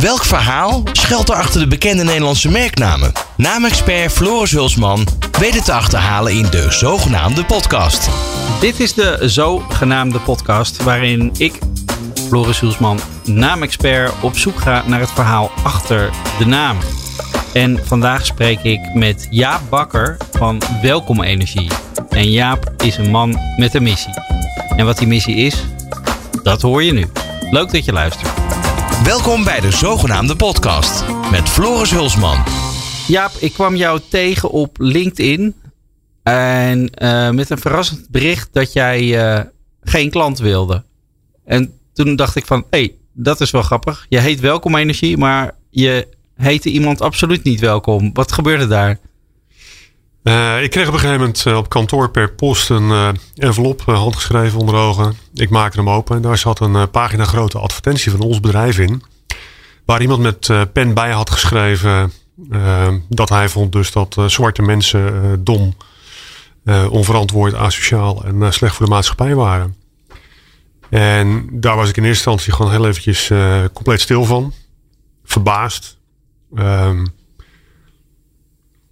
Welk verhaal schuilt er achter de bekende Nederlandse merknamen? Naamexpert Floris Hulsman weet het te achterhalen in de zogenaamde podcast. Dit is de zogenaamde podcast waarin ik, Floris Hulsman, naamexpert, op zoek ga naar het verhaal achter de naam. En vandaag spreek ik met Jaap Bakker van Welkom Energie. En Jaap is een man met een missie. En wat die missie is, dat hoor je nu. Leuk dat je luistert. Welkom bij de zogenaamde podcast met Floris Hulsman. Jaap, ik kwam jou tegen op LinkedIn. En uh, met een verrassend bericht dat jij uh, geen klant wilde. En toen dacht ik van, hé, hey, dat is wel grappig. Je heet Welkom Energie, maar je heette iemand absoluut niet welkom. Wat gebeurde daar? Uh, ik kreeg op een gegeven moment op kantoor per post een envelop handgeschreven onder ogen. Ik maakte hem open en daar zat een pagina grote advertentie van ons bedrijf in. Waar iemand met pen bij had geschreven dat hij vond dus dat zwarte mensen dom, onverantwoord, asociaal en slecht voor de maatschappij waren. En daar was ik in eerste instantie gewoon heel eventjes compleet stil van. Verbaasd. Um,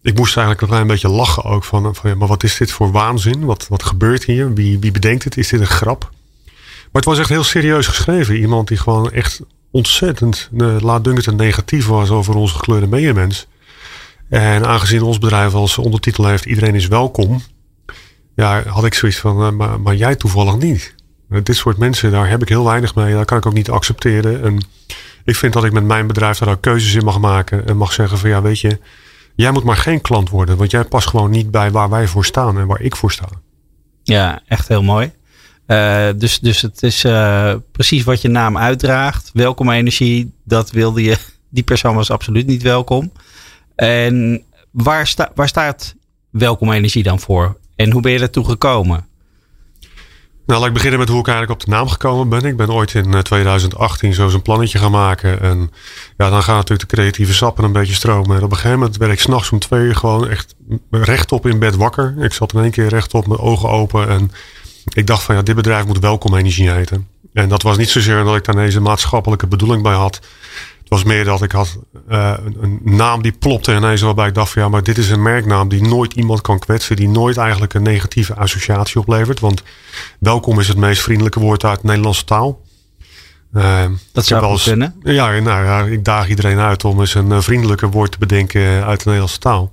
ik moest eigenlijk een klein beetje lachen ook van, van ja, maar wat is dit voor waanzin? Wat, wat gebeurt hier? Wie, wie bedenkt het? Is dit een grap? Maar het was echt heel serieus geschreven. Iemand die gewoon echt ontzettend uh, laatdunkend en negatief was over onze gekleurde medemens. En aangezien ons bedrijf als ondertitel heeft iedereen is welkom. Ja, had ik zoiets van, uh, maar, maar jij toevallig niet. Uh, dit soort mensen, daar heb ik heel weinig mee. Dat kan ik ook niet accepteren. En ik vind dat ik met mijn bedrijf daar ook keuzes in mag maken. En mag zeggen van ja, weet je, jij moet maar geen klant worden. Want jij past gewoon niet bij waar wij voor staan en waar ik voor sta. Ja, echt heel mooi. Uh, dus, dus het is uh, precies wat je naam uitdraagt. Welkom energie, dat wilde je. Die persoon was absoluut niet welkom. En waar, sta, waar staat welkom energie dan voor? En hoe ben je daartoe gekomen? Nou, laat ik beginnen met hoe ik eigenlijk op de naam gekomen ben. Ik ben ooit in 2018 zo een plannetje gaan maken. En ja, dan gaan natuurlijk de creatieve sappen een beetje stromen. En op een gegeven moment werd ik s'nachts om twee uur gewoon echt rechtop in bed wakker. Ik zat in één keer rechtop, mijn ogen open. En ik dacht van ja, dit bedrijf moet welkom energie heten. En dat was niet zozeer dat ik daar deze maatschappelijke bedoeling bij had. Het was meer dat ik had uh, een naam die plopte ineens waarbij ik dacht van ja, maar dit is een merknaam die nooit iemand kan kwetsen. Die nooit eigenlijk een negatieve associatie oplevert. Want welkom is het meest vriendelijke woord uit de Nederlandse taal. Uh, dat zou wel eens, kunnen. Ja, nou ja, ik daag iedereen uit om eens een vriendelijker woord te bedenken uit de Nederlandse taal.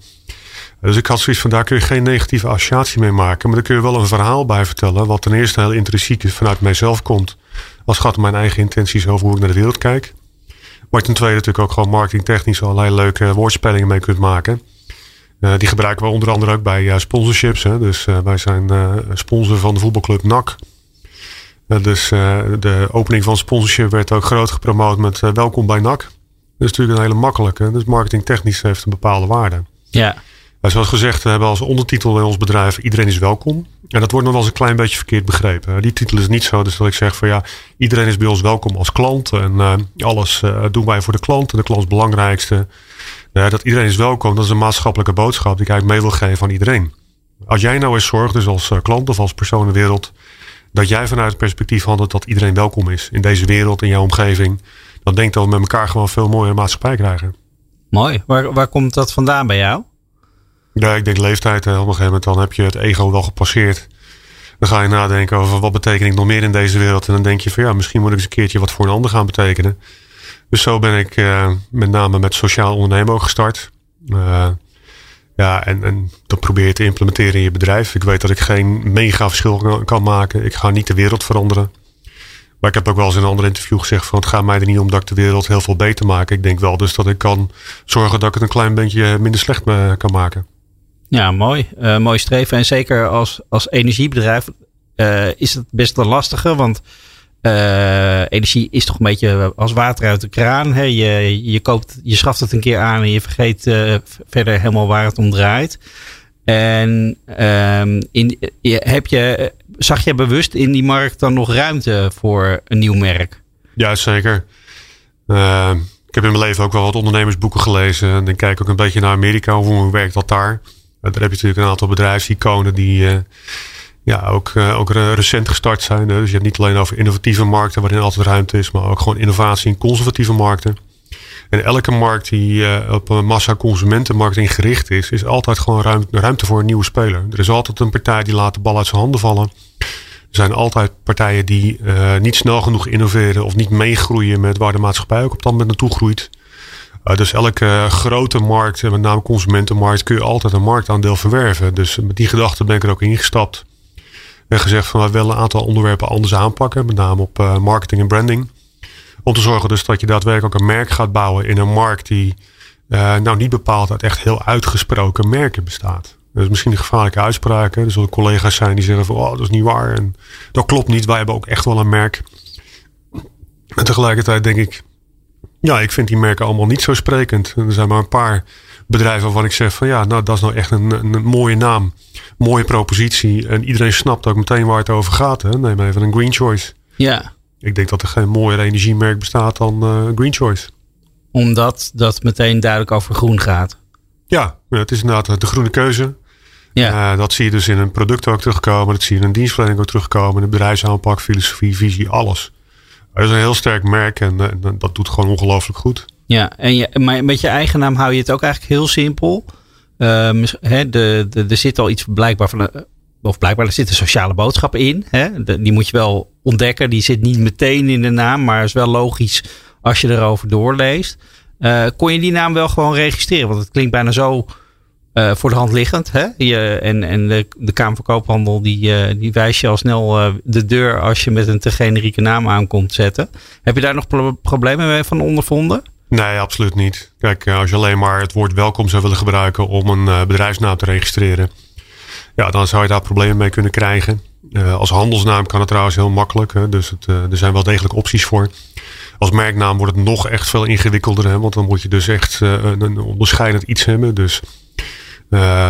Dus ik had zoiets van, daar kun je geen negatieve associatie mee maken. Maar daar kun je wel een verhaal bij vertellen. Wat ten eerste heel intrinsiek is vanuit mijzelf komt. Als het gaat om mijn eigen intenties over hoe ik naar de wereld kijk. Maar ten tweede natuurlijk ook gewoon marketingtechnisch allerlei leuke woordspellingen mee kunt maken. Uh, die gebruiken we onder andere ook bij uh, sponsorships. Hè. Dus uh, wij zijn sponsor van de voetbalclub NAC. dus de opening van sponsorship werd ook groot gepromoot met welkom bij NAC. Dat is natuurlijk een hele makkelijke. Dus marketingtechnisch heeft een bepaalde waarde. Ja. Zoals gezegd, we hebben als ondertitel in ons bedrijf iedereen is welkom. En dat wordt nog wel eens een klein beetje verkeerd begrepen. Die titel is niet zo, dus dat ik zeg van ja, iedereen is bij ons welkom als klant. En uh, alles uh, doen wij voor de klant en de klant is het belangrijkste. Uh, dat iedereen is welkom, dat is een maatschappelijke boodschap die ik eigenlijk mee wil geven aan iedereen. Als jij nou eens zorgt, dus als klant of als persoon in de wereld, dat jij vanuit het perspectief handelt dat iedereen welkom is in deze wereld, in jouw omgeving. Dan denk dat we met elkaar gewoon veel mooiere maatschappij krijgen. Mooi. Waar, waar komt dat vandaan bij jou? Ja, ik denk leeftijd. Op een gegeven moment dan heb je het ego wel gepasseerd. Dan ga je nadenken over wat betekent ik nog meer in deze wereld. En dan denk je van ja, misschien moet ik eens een keertje wat voor een ander gaan betekenen. Dus zo ben ik uh, met name met sociaal ondernemen ook gestart. Uh, ja, en, en dat probeer je te implementeren in je bedrijf. Ik weet dat ik geen mega verschil kan maken. Ik ga niet de wereld veranderen. Maar ik heb ook wel eens in een ander interview gezegd van het gaat mij er niet om dat ik de wereld heel veel beter maak. Ik denk wel dus dat ik kan zorgen dat ik het een klein beetje minder slecht kan maken. Ja, mooi. Uh, mooi streven. En zeker als, als energiebedrijf uh, is het best wel lastiger. Want uh, energie is toch een beetje als water uit de kraan. Hè? Je, je, koopt, je schaft het een keer aan en je vergeet verder helemaal waar het om draait. En um, in, heb je, zag je bewust in die markt dan nog ruimte voor een nieuw merk? Ja, zeker. ik heb in mijn leven ook wel wat ondernemersboeken gelezen. En dan kijk ook een beetje naar Amerika. Hoe werkt dat daar? Daar heb je natuurlijk een aantal bedrijfsiconen die uh, ja, ook, uh, ook recent gestart zijn. Dus je hebt niet alleen over innovatieve markten waarin altijd ruimte is, maar ook gewoon innovatie in conservatieve markten. En elke markt die uh, op een massa consumentenmarketing gericht is, is altijd gewoon ruimte, voor een nieuwe speler. Er is altijd een partij die laat de bal uit zijn handen vallen. Er zijn altijd partijen die niet snel genoeg innoveren of niet meegroeien met waar de maatschappij ook op dat moment naartoe groeit. Uh, dus elke grote markt, met name consumentenmarkt, kun je altijd een marktaandeel verwerven. Dus met die gedachte ben ik er ook ingestapt. En gezegd van we willen een aantal onderwerpen anders aanpakken, met name op marketing en branding. Om te zorgen dus dat je daadwerkelijk ook een merk gaat bouwen in een markt die nou niet bepaald uit echt heel uitgesproken merken bestaat. Dat is misschien een gevaarlijke uitspraak. Er zullen collega's zijn die zeggen van oh, dat is niet waar. En dat klopt niet. Wij hebben ook echt wel een merk. En tegelijkertijd denk ik, ja, ik vind die merken allemaal niet zo sprekend. er zijn maar een paar bedrijven waarvan ik zeg van ja, nou dat is nou echt een, een mooie naam. Mooie propositie. En iedereen snapt ook meteen waar het over gaat. Hè? Neem even een Green Choice. Ja. Ik denk dat er geen mooier energiemerk bestaat dan uh, Green Choice. Omdat dat meteen duidelijk over groen gaat. Ja, het is inderdaad de groene keuze. Ja. Uh, dat zie je dus in een product ook terugkomen. Dat zie je in een dienstverlening ook terugkomen. In de bedrijfsaanpak, filosofie, visie, alles. Het is een heel sterk merk en, uh, en dat doet gewoon ongelooflijk goed. Ja, en je, maar met je eigen naam hou je het ook eigenlijk heel simpel. Hè, de, de, er zit al iets blijkbaar van een, of blijkbaar er zit een sociale boodschap in. Die moet je wel ontdekken. Die zit niet meteen in de naam, maar is wel logisch als je erover doorleest. Kon je die naam wel gewoon registreren? Want het klinkt bijna zo uh, voor de hand liggend. Hè? Je, en en de, de Kamer van Koophandel die, uh, die wijst je al snel de deur als je met een te generieke naam aankomt zetten. Heb je daar nog pro problemen mee van ondervonden? Nee, absoluut niet. Kijk, als je alleen maar het woord welkom zou willen gebruiken om een bedrijfsnaam te registreren ja, dan zou je daar problemen mee kunnen krijgen. Als handelsnaam kan het trouwens heel makkelijk. Hè? Dus het, er zijn wel degelijk opties voor. Als merknaam wordt het nog echt veel ingewikkelder. Hè? Want dan moet je dus echt een onderscheidend iets hebben. Dus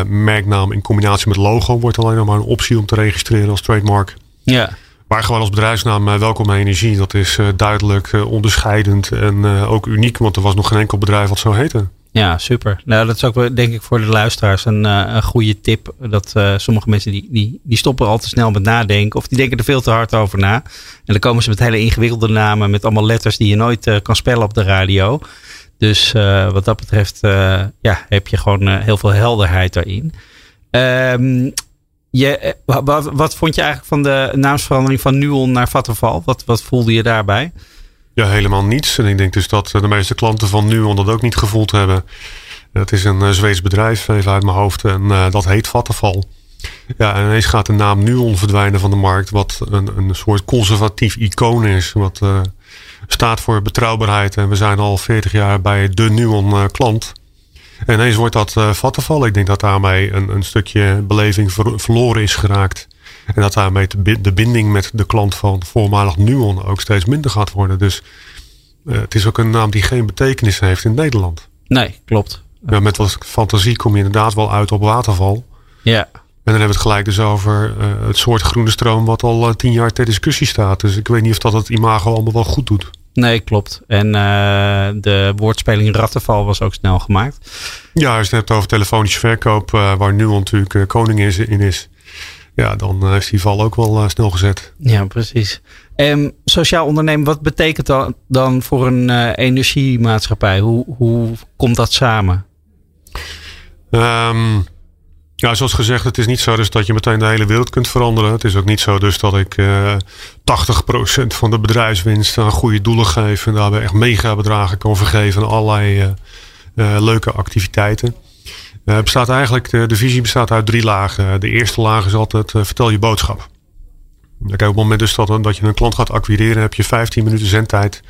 merknaam in combinatie met logo wordt alleen nog maar een optie om te registreren als trademark. Ja. Maar gewoon als bedrijfsnaam Welkom Energie, dat is duidelijk onderscheidend en ook uniek. Want er was nog geen enkel bedrijf wat zo heette. Ja, super. Nou, dat is ook denk ik voor de luisteraars een, een goede tip. Dat sommige mensen die, die, die stoppen al te snel met nadenken. Of die denken er veel te hard over na. En dan komen ze met hele ingewikkelde namen. Met allemaal letters die je nooit kan spellen op de radio. Dus wat dat betreft ja, heb je gewoon heel veel helderheid daarin. Um, je, wat, wat vond je eigenlijk van de naamsverandering van Nuon naar Vattenval? Wat, wat voelde je daarbij? Ja, helemaal niets. En ik denk dus dat de meeste klanten van Nuon dat ook niet gevoeld hebben. Het is een Zweeds bedrijf, even uit mijn hoofd. En dat heet Vattenfall. Ja, en ineens gaat de naam Nuon verdwijnen van de markt. Wat een, een soort conservatief icoon is. Wat staat voor betrouwbaarheid. En we zijn al 40 jaar bij de Nuon uh, klant. En ineens wordt dat uh, Vattenfall. Ik denk dat daarmee een, een stukje beleving ver, verloren is geraakt. En dat daarmee de binding met de klant van voormalig Nuon ook steeds minder gaat worden. Dus uh, het is ook een naam die geen betekenis heeft in Nederland. Nee, klopt. Ja, met wat fantasie kom je inderdaad wel uit op waterval. Ja. En dan hebben we het gelijk dus over uh, het soort groene stroom wat al uh, tien jaar ter discussie staat. Dus ik weet niet of dat het imago allemaal wel goed doet. Nee, klopt. En uh, de woordspeling rattenval was ook snel gemaakt. Ja, als je het hebt over telefonische verkoop, waar nu natuurlijk koning is, in is ja, dan is die val ook wel snel gezet. Ja, precies. En sociaal ondernemen, wat betekent dat dan voor een energiemaatschappij? Hoe, hoe komt dat samen? Um, ja, zoals gezegd, het is niet zo dus dat je meteen de hele wereld kunt veranderen. Het is ook niet zo dus dat ik uh, 80% van de bedrijfswinst aan goede doelen geef. En daarbij echt mega bedragen kan vergeven aan allerlei uh, uh, leuke activiteiten. Bestaat eigenlijk, de, de, visie bestaat uit drie lagen. De eerste laag is altijd vertel je boodschap. Kijk, op het moment dus dat, dat je een klant gaat acquireren, heb je 15 minuten zendtijd.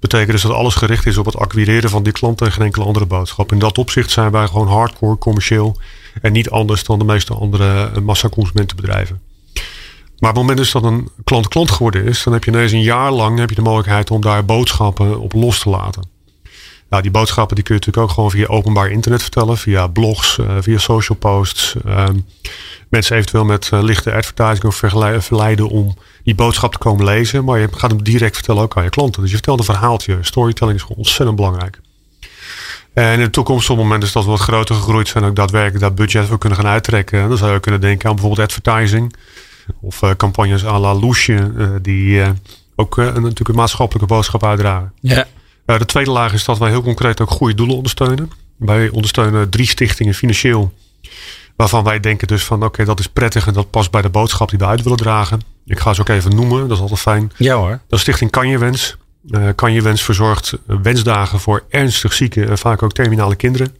Betekent dus dat alles gericht is op het acquireren van die klant en geen enkele andere boodschap. In dat opzicht zijn wij gewoon hardcore commercieel en niet anders dan de meeste andere massaconsumentenbedrijven. Maar op het moment dus dat een klant klant geworden is, dan heb je ineens een jaar lang heb je de mogelijkheid om daar boodschappen op los te laten. Nou, die boodschappen die kun je natuurlijk ook gewoon via openbaar internet vertellen. Via blogs, uh, via social posts. Uh, mensen eventueel met uh, lichte advertising of verleiden om die boodschap te komen lezen. Maar je gaat hem direct vertellen ook aan je klanten. Dus je vertelt een verhaaltje. Storytelling is gewoon ontzettend belangrijk. En in de toekomst, op het moment dus dat we wat groter gegroeid zijn, ook daadwerkelijk dat budget we kunnen gaan uittrekken. Dan zou je kunnen denken aan bijvoorbeeld advertising. Of uh, campagnes à la Loesje, uh, die uh, ook natuurlijk een maatschappelijke boodschap uitdragen. Ja. de tweede laag is dat wij heel concreet ook goede doelen ondersteunen. Wij ondersteunen drie stichtingen financieel. Waarvan wij denken dus van oké, dat is prettig en dat past bij de boodschap die we uit willen dragen. Ik ga ze ook even noemen, dat is altijd fijn. Ja hoor. Dat is Stichting Kan Je Wens. Uh, kan Je Wens verzorgt wensdagen voor ernstig zieke en vaak ook terminale kinderen.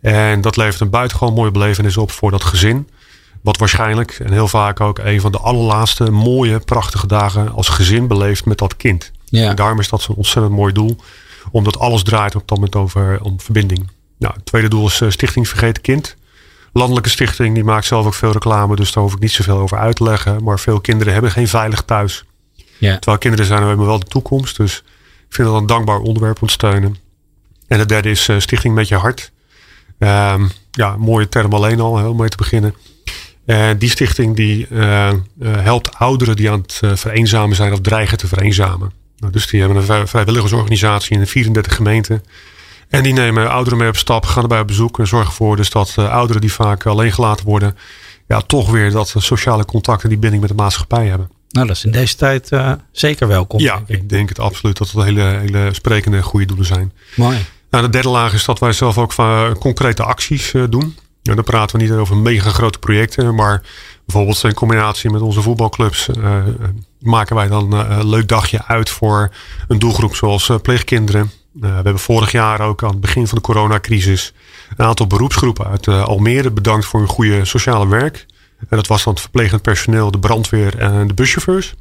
En dat levert een buitengewoon mooie belevenis op voor dat gezin. Wat waarschijnlijk en heel vaak ook een van de allerlaatste mooie, prachtige dagen als gezin beleeft met dat kind. Ja. En daarom is dat zo'n ontzettend mooi doel. Omdat alles draait op dat moment over om verbinding. Nou, het tweede doel is eh, Stichting Vergeten Kind. Landelijke stichting, die maakt zelf ook veel reclame. Dus daar hoef ik niet zoveel over uit te leggen. Maar veel kinderen hebben geen veilig thuis. Ja. Terwijl kinderen zijn hebben wel de toekomst. Dus ik vind dat een dankbaar onderwerp om te steunen. En het derde is eh, Stichting Met Je Hart. Um, ja, mooie term alleen al, om mee te beginnen. En die stichting die uh, helpt ouderen die aan het uh, vereenzamen zijn of dreigen te vereenzamen. Nou, dus die hebben een vrijwilligersorganisatie in 34 gemeenten. En die nemen ouderen mee op stap, gaan erbij op bezoek en zorgen ervoor dus dat ouderen die vaak alleen gelaten worden, ja, toch weer dat sociale contacten, die binding met de maatschappij hebben. Nou, dat is in deze tijd zeker welkom. Ja, denk ik. ik. denk het absoluut dat het hele, hele sprekende en goede doelen zijn. Mooi. Nou, de derde laag is dat wij zelf ook concrete acties doen. Ja, dan praten we niet over mega grote projecten, maar bijvoorbeeld in combinatie met onze voetbalclubs uh, maken wij dan een leuk dagje uit voor een doelgroep zoals pleegkinderen. we hebben vorig jaar ook aan het begin van de coronacrisis een aantal beroepsgroepen uit Almere bedankt voor hun goede sociale werk. En dat was dan het verplegend personeel, de brandweer en de buschauffeurs.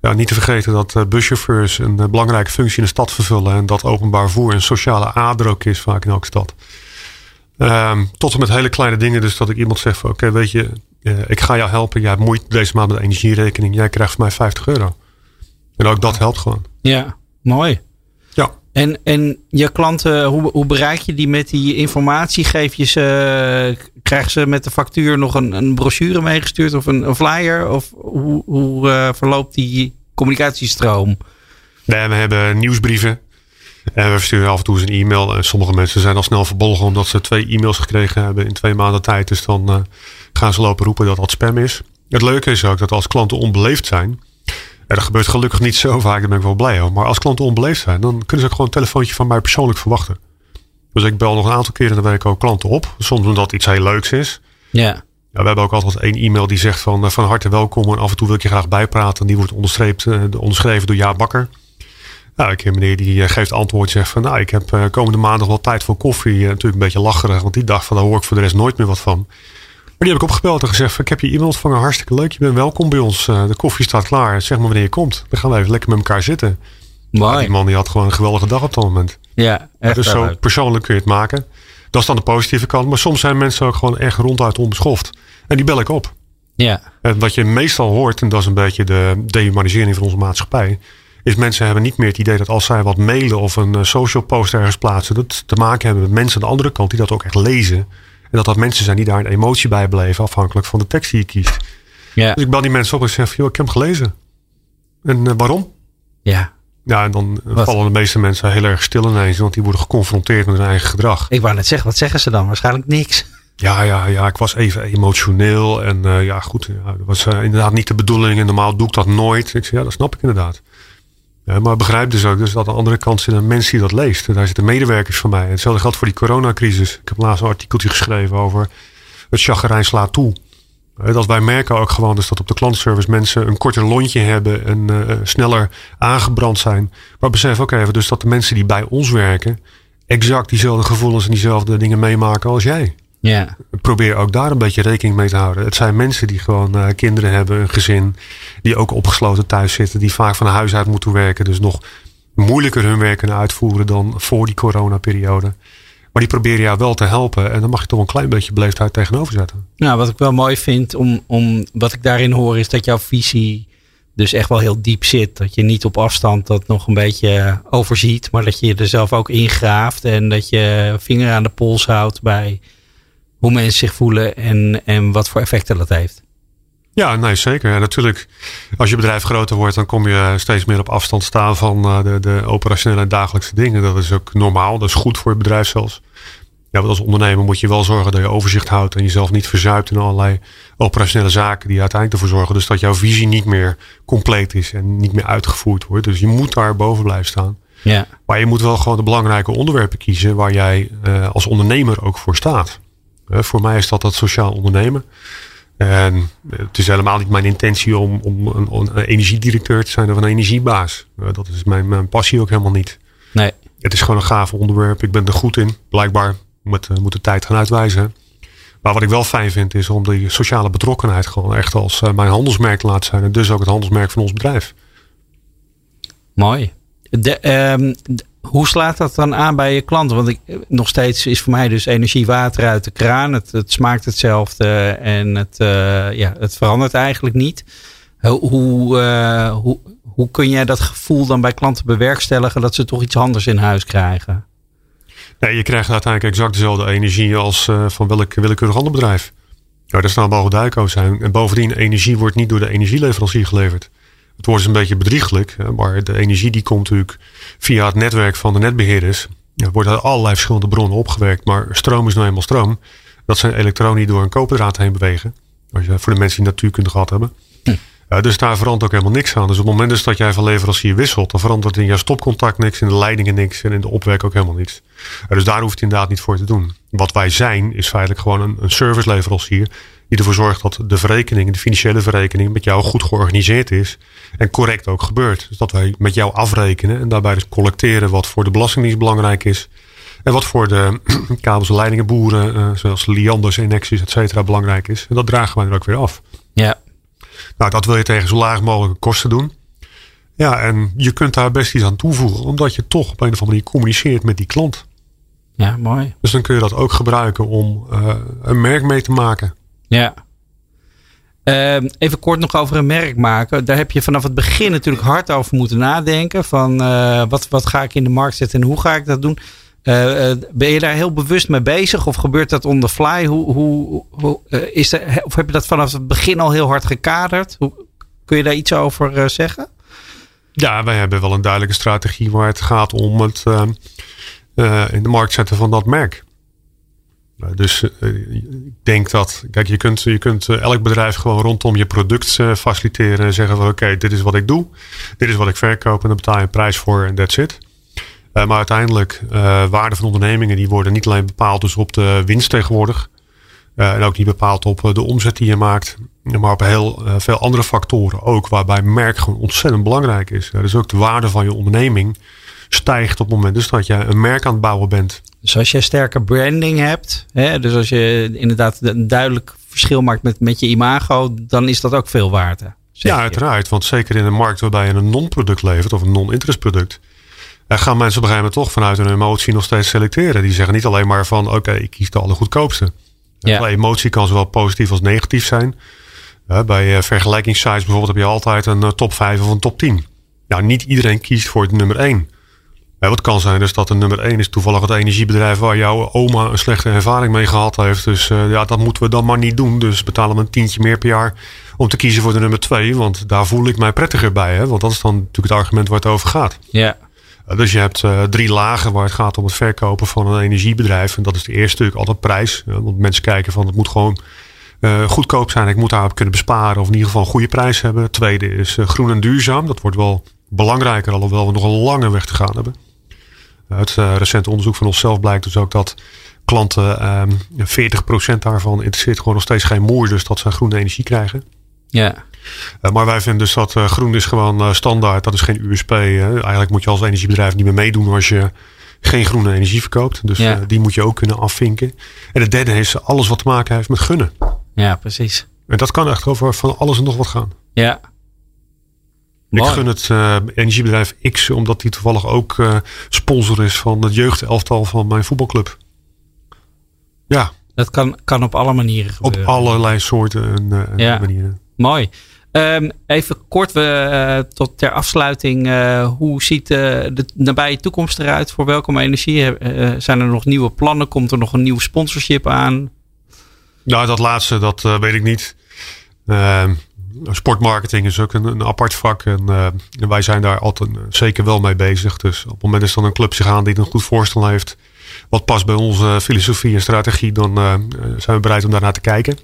Ja, niet te vergeten dat buschauffeurs een belangrijke functie in de stad vervullen en dat openbaar voer een sociale ader is vaak in elke stad. Um, tot en met hele kleine dingen. Dus dat ik iemand zeg van oké, weet je, uh, ik ga jou helpen. Jij hebt moeite deze maand met de energierekening. Jij krijgt van mij 50 euro. En ook dat helpt gewoon. Ja, mooi. En, en je klanten, hoe, hoe bereik je die met die informatie? Geef je ze, krijgen ze met de factuur nog een, een brochure meegestuurd of een, een flyer? Of hoe, hoe uh, verloopt die communicatiestroom? Nee, we hebben nieuwsbrieven. En we versturen af en toe eens een e-mail. En sommige mensen zijn al snel verbolgen omdat ze twee e-mails gekregen hebben in twee maanden tijd. Dus dan gaan ze lopen roepen dat dat spam is. Het leuke is ook dat als klanten onbeleefd zijn. En dat gebeurt gelukkig niet zo vaak, daar ben ik wel blij om. Maar als klanten onbeleefd zijn, dan kunnen ze ook gewoon een telefoontje van mij persoonlijk verwachten. Dus ik bel nog een aantal keren in de week ook klanten op. Soms omdat iets heel leuks is. Ja. Ja, we hebben ook altijd één e-mail die zegt van, eh, van harte welkom en af en toe wil ik je graag bijpraten. Die wordt onderstreept, uh, onderschreven door Jaap Bakker. Nou, ik heb meneer die eh, geeft antwoord, zegt van nou, ik heb komende maandag wel tijd voor koffie. Natuurlijk een beetje lacherig, want die dacht van daar hoor ik voor de rest nooit meer wat van. Maar die heb ik opgebeld en gezegd ik heb je e-mail ontvangen, hartstikke leuk. Je bent welkom bij ons. de koffie staat klaar. Zeg maar wanneer je komt. Dan gaan we even lekker met elkaar zitten. Mooi. die man die had gewoon een geweldige dag op dat moment. Ja, echt Dus zo persoonlijk kun je het maken. Dat is dan de positieve kant. Maar soms zijn mensen ook gewoon echt ronduit onbeschoft. En die bel ik op. Ja. En wat je meestal hoort, en dat is een beetje de dehumanisering van onze maatschappij is mensen hebben niet meer het idee dat als zij wat mailen of een eh, social post ergens plaatsen, dat te maken hebben met mensen aan de andere kant die dat ook echt lezen. En dat dat mensen zijn die daar een emotie bij beleven, afhankelijk van de tekst die je kiest. Ja. Dus ik bel die mensen op en zeg: joh, ik heb hem gelezen. En uh, waarom? Ja. Ja, en dan wat? vallen de meeste mensen heel erg stil ineens, want die worden geconfronteerd met hun eigen gedrag. Ik wou net zeggen, wat zeggen ze dan? Waarschijnlijk niks. Ja, ja, ja, ik was even emotioneel. En uh, ja, goed, ja, dat was uh, inderdaad niet de bedoeling. En normaal doe ik dat nooit. Ik zeg, ja, dat snap ik inderdaad. Ja, maar begrijp dus ook dus dat aan de andere kant zit een mens die dat leest. Daar zitten medewerkers van mij. hetzelfde geldt voor die coronacrisis. Ik heb laatst een artikeltje geschreven over het chagrijn slaat toe. Dat wij merken ook gewoon dus dat op de klantenservice mensen een korter lontje hebben en uh, sneller aangebrand zijn. Maar besef ook even dus dat de mensen die bij ons werken exact diezelfde gevoelens en diezelfde dingen meemaken als jij. Ja. Probeer ook daar een beetje rekening mee te houden. Het zijn mensen die gewoon uh, kinderen hebben, een gezin, die ook opgesloten thuis zitten, die vaak van huis uit moeten werken. Dus nog moeilijker hun werk kunnen uitvoeren dan voor die coronaperiode. Maar die proberen jou wel te helpen. En dan mag je toch een klein beetje beleefdheid tegenover zetten. Nou, wat ik wel mooi vind, om, om, wat ik daarin hoor, is dat jouw visie dus echt wel heel diep zit. Dat je niet op afstand dat nog een beetje overziet. Maar dat je er zelf ook ingraaft. En dat je vinger aan de pols houdt bij hoe mensen zich voelen en, en wat voor effecten dat heeft. Ja, nee, zeker. Ja, natuurlijk, als je bedrijf groter wordt, dan kom je steeds meer op afstand staan van uh, de, de operationele en dagelijkse dingen. Dat is ook normaal. Dat is goed voor het bedrijf zelfs. Ja, want als ondernemer moet je wel zorgen dat je overzicht houdt en jezelf niet verzuipt in allerlei operationele zaken die uiteindelijk ervoor zorgen. Dus dat jouw visie niet meer compleet is en niet meer uitgevoerd wordt. Dus je moet daar boven blijven staan. Ja. Maar je moet wel gewoon de belangrijke onderwerpen kiezen waar jij als ondernemer ook voor staat. Voor mij is dat het sociaal ondernemen. En het is helemaal niet mijn intentie om, om een, een energiedirecteur te zijn of een energiebaas. dat is mijn, mijn passie ook helemaal niet. Nee. Het is gewoon een gaaf onderwerp. Ik ben er goed in. Blijkbaar moet, moet de tijd gaan uitwijzen. Maar wat ik wel fijn vind is om die sociale betrokkenheid gewoon echt als eh, mijn handelsmerk te laten zijn. En dus ook het handelsmerk van ons bedrijf. Mooi. De, um, hoe slaat dat dan aan bij je klanten? Want ik, nog steeds is voor mij dus energie water uit de kraan. Het, het smaakt hetzelfde en het, uh, ja, het verandert eigenlijk niet. Hoe, uh, hoe, hoe kun jij dat gevoel dan bij klanten bewerkstelligen dat ze toch iets anders in huis krijgen? Nee, je krijgt uiteindelijk exact dezelfde energie als uh, van welk willekeurig ander bedrijf. Ja, daar staan mogen duiko zijn. En bovendien, energie wordt niet door de energieleverancier geleverd. Het wordt dus een beetje bedrieglijk, maar de energie die komt natuurlijk via het netwerk van de netbeheerders. Er wordt uit allerlei verschillende bronnen opgewerkt, maar stroom is nou eenmaal stroom. Dat zijn elektronen die door een koperdraad heen bewegen. Als je, voor de mensen die natuurkunde gehad hebben. Hm. Uh, dus daar verandert ook helemaal niks aan. Dus op het moment dus dat jij van leverancier wisselt, dan verandert in jouw stopcontact niks, in de leidingen niks en in de opwerk ook helemaal niets. Uh, dus daar hoeft je inderdaad niet voor te doen. Wat wij zijn, is feitelijk gewoon een, een serviceleverancier die ervoor zorgt dat de verrekening, de financiële verrekening, met jou goed georganiseerd is en correct ook gebeurt. Dus dat wij met jou afrekenen en daarbij dus collecteren wat voor de belastingdienst belangrijk is. En wat voor de kabels en leidingen boeren, uh, zoals lianders, injecties, et cetera, belangrijk is. En dat dragen wij er ook weer af. Ja. Nou, dat wil je tegen zo laag mogelijke kosten doen. Ja, en je kunt daar best iets aan toevoegen, omdat je toch op een of andere manier communiceert met die klant. Ja, mooi. Dus dan kun je dat ook gebruiken om uh, een merk mee te maken. Ja. Uh, even kort nog over een merk maken. Daar heb je vanaf het begin natuurlijk hard over moeten nadenken. Van uh, wat, wat ga ik in de markt zetten en hoe ga ik dat doen? Uh, ben je daar heel bewust mee bezig of gebeurt dat on the fly? Hoe, hoe, hoe is dat, of heb je dat vanaf het begin al heel hard gekaderd? Hoe, kun je daar iets over zeggen? Ja, wij hebben wel een duidelijke strategie waar het gaat om het in de markt zetten van dat merk. Dus ik denk dat, kijk, je kunt, je kunt elk bedrijf gewoon rondom je product faciliteren en zeggen van oké, dit is wat ik doe, dit is wat ik verkoop en daar betaal je een prijs voor en that's it. Maar uiteindelijk, uh, waarde van ondernemingen die worden niet alleen bepaald dus op de winst tegenwoordig. En ook niet bepaald op de omzet die je maakt. Maar op heel veel andere factoren ook. Waarbij merk gewoon ontzettend belangrijk is. dus ook de waarde van je onderneming stijgt op het moment dus dat je een merk aan het bouwen bent. Dus als je sterke branding hebt. Hè, dus als je inderdaad een duidelijk verschil maakt met, met je imago. Dan is dat ook veel waard. Hè, ja, uiteraard. Want zeker in een markt waarbij je een non-product levert. Of een non-interest product gaan mensen op een gegeven moment toch vanuit hun emotie nog steeds selecteren. Die zeggen niet alleen maar van oké, ik kies de allergoedkoopste. Ja. De emotie kan zowel positief als negatief zijn. bij vergelijkingssites bijvoorbeeld heb je altijd een top 5 of een top 10. Nou, niet iedereen kiest voor het nummer 1. Wat kan zijn dus dat de nummer 1 is toevallig het energiebedrijf waar jouw oma een slechte ervaring mee gehad heeft. Dus uh, ja, dat moeten we dan maar niet doen. Dus betalen we een tientje meer per jaar om te kiezen voor de nummer 2. Want daar voel ik mij prettiger bij. Hè? Want dat is dan natuurlijk het argument waar het over gaat. Ja. Dus je hebt uh, drie lagen waar het gaat om het verkopen van een energiebedrijf. En dat is de eerste natuurlijk altijd prijs. want mensen kijken van het moet gewoon uh, goedkoop zijn. Ik moet daarop kunnen besparen of in ieder geval een goede prijs hebben. Tweede is uh, groen en duurzaam. Dat wordt wel belangrijker, alhoewel we nog een lange weg te gaan hebben. Uit recent onderzoek van onszelf blijkt dus ook dat klanten, 40% daarvan interesseert gewoon nog steeds geen moer. Dus dat ze groene energie krijgen. Ja. Uh, maar wij vinden dus dat uh, groen is gewoon standaard. Dat is geen USP. Eigenlijk moet je als energiebedrijf niet meer meedoen als je geen groene energie verkoopt. Dus ja. die moet je ook kunnen afvinken. En de derde is alles wat te maken heeft met gunnen. Ja, precies. En dat kan echt over van alles en nog wat gaan. Ja. Ik gun het energiebedrijf X omdat die toevallig ook sponsor is van het jeugdelftal van mijn voetbalclub. Ja. Dat kan, kan op alle manieren gebeuren. Op allerlei soorten en, en ja. manieren. Mooi. Um, even kort we, tot ter afsluiting. Hoe ziet de nabije toekomst eruit? Voor welke energie? zijn er nog nieuwe plannen? Komt er nog een nieuw sponsorship aan? Nou, dat laatste, dat weet ik niet. Ehm, sportmarketing is ook een, een apart vak. En, wij zijn daar altijd zeker wel mee bezig. Dus op het moment is dan een club zich aan die een goed voorstel heeft. Wat past bij onze filosofie en strategie. Dan zijn we bereid om daarnaar te kijken.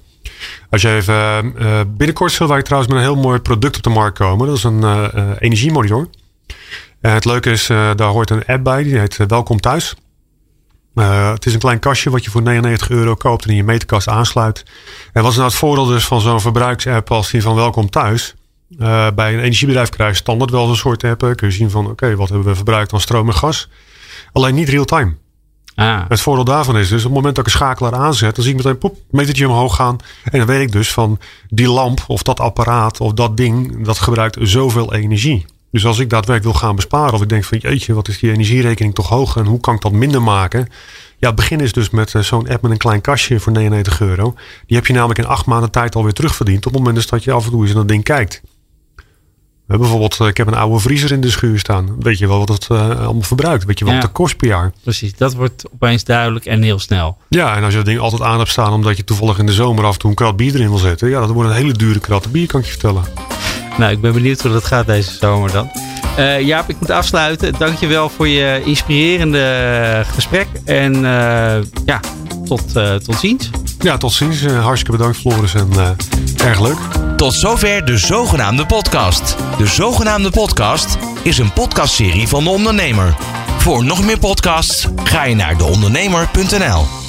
Als je even, binnenkort zullen wij trouwens met een heel mooi product op de markt komen. Dat is een energiemonitor. En het leuke is, daar hoort een app bij. Die heet Welkom Thuis. Het is een klein kastje wat je voor 99 euro koopt en in je meterkast aansluit. En wat is nou het voordeel dus van zo'n verbruiksapp als die van Welkom Thuis? bij een energiebedrijf krijg je standaard wel een soort app. Kun je zien van oké, wat hebben we verbruikt aan stroom en gas. Alleen niet real-time. Ah. Het voordeel daarvan is dus, op het moment dat ik een schakelaar aanzet, dan zie ik meteen poep, metertje omhoog gaan. En dan weet ik dus van die lamp of dat apparaat of dat ding, dat gebruikt zoveel energie. Dus als ik daadwerkelijk wil gaan besparen, of ik denk van jeetje, wat is die energierekening toch hoog en hoe kan ik dat minder maken? Ja, het begin is dus met eh, zo'n app met een klein kastje voor 99 euro. Die heb je namelijk in acht maanden tijd alweer terugverdiend op het moment dus dat je af en toe eens naar dat ding kijkt bijvoorbeeld, eh, ik heb een oude vriezer in de schuur staan. Weet je wel wat het uh, allemaal verbruikt? Weet je wat ja, het kost per jaar? Precies, dat wordt opeens duidelijk en heel snel. Ja, en als je dat ding altijd aan hebt staan omdat je toevallig in de zomer af en toe een krat bier erin wil zetten. Ja, dat wordt een hele dure krat bier, kan ik je vertellen. Nou, ik ben benieuwd hoe dat gaat deze zomer dan. Uh, Jaap, ik moet afsluiten. Dankjewel voor je inspirerende gesprek. En ja, tot, tot ziens. Ja, tot ziens. hartstikke bedankt Floris en erg leuk. Tot zover de zogenaamde podcast. De zogenaamde podcast is een podcastserie van de ondernemer. Voor nog meer podcasts ga je naar deondernemer.nl.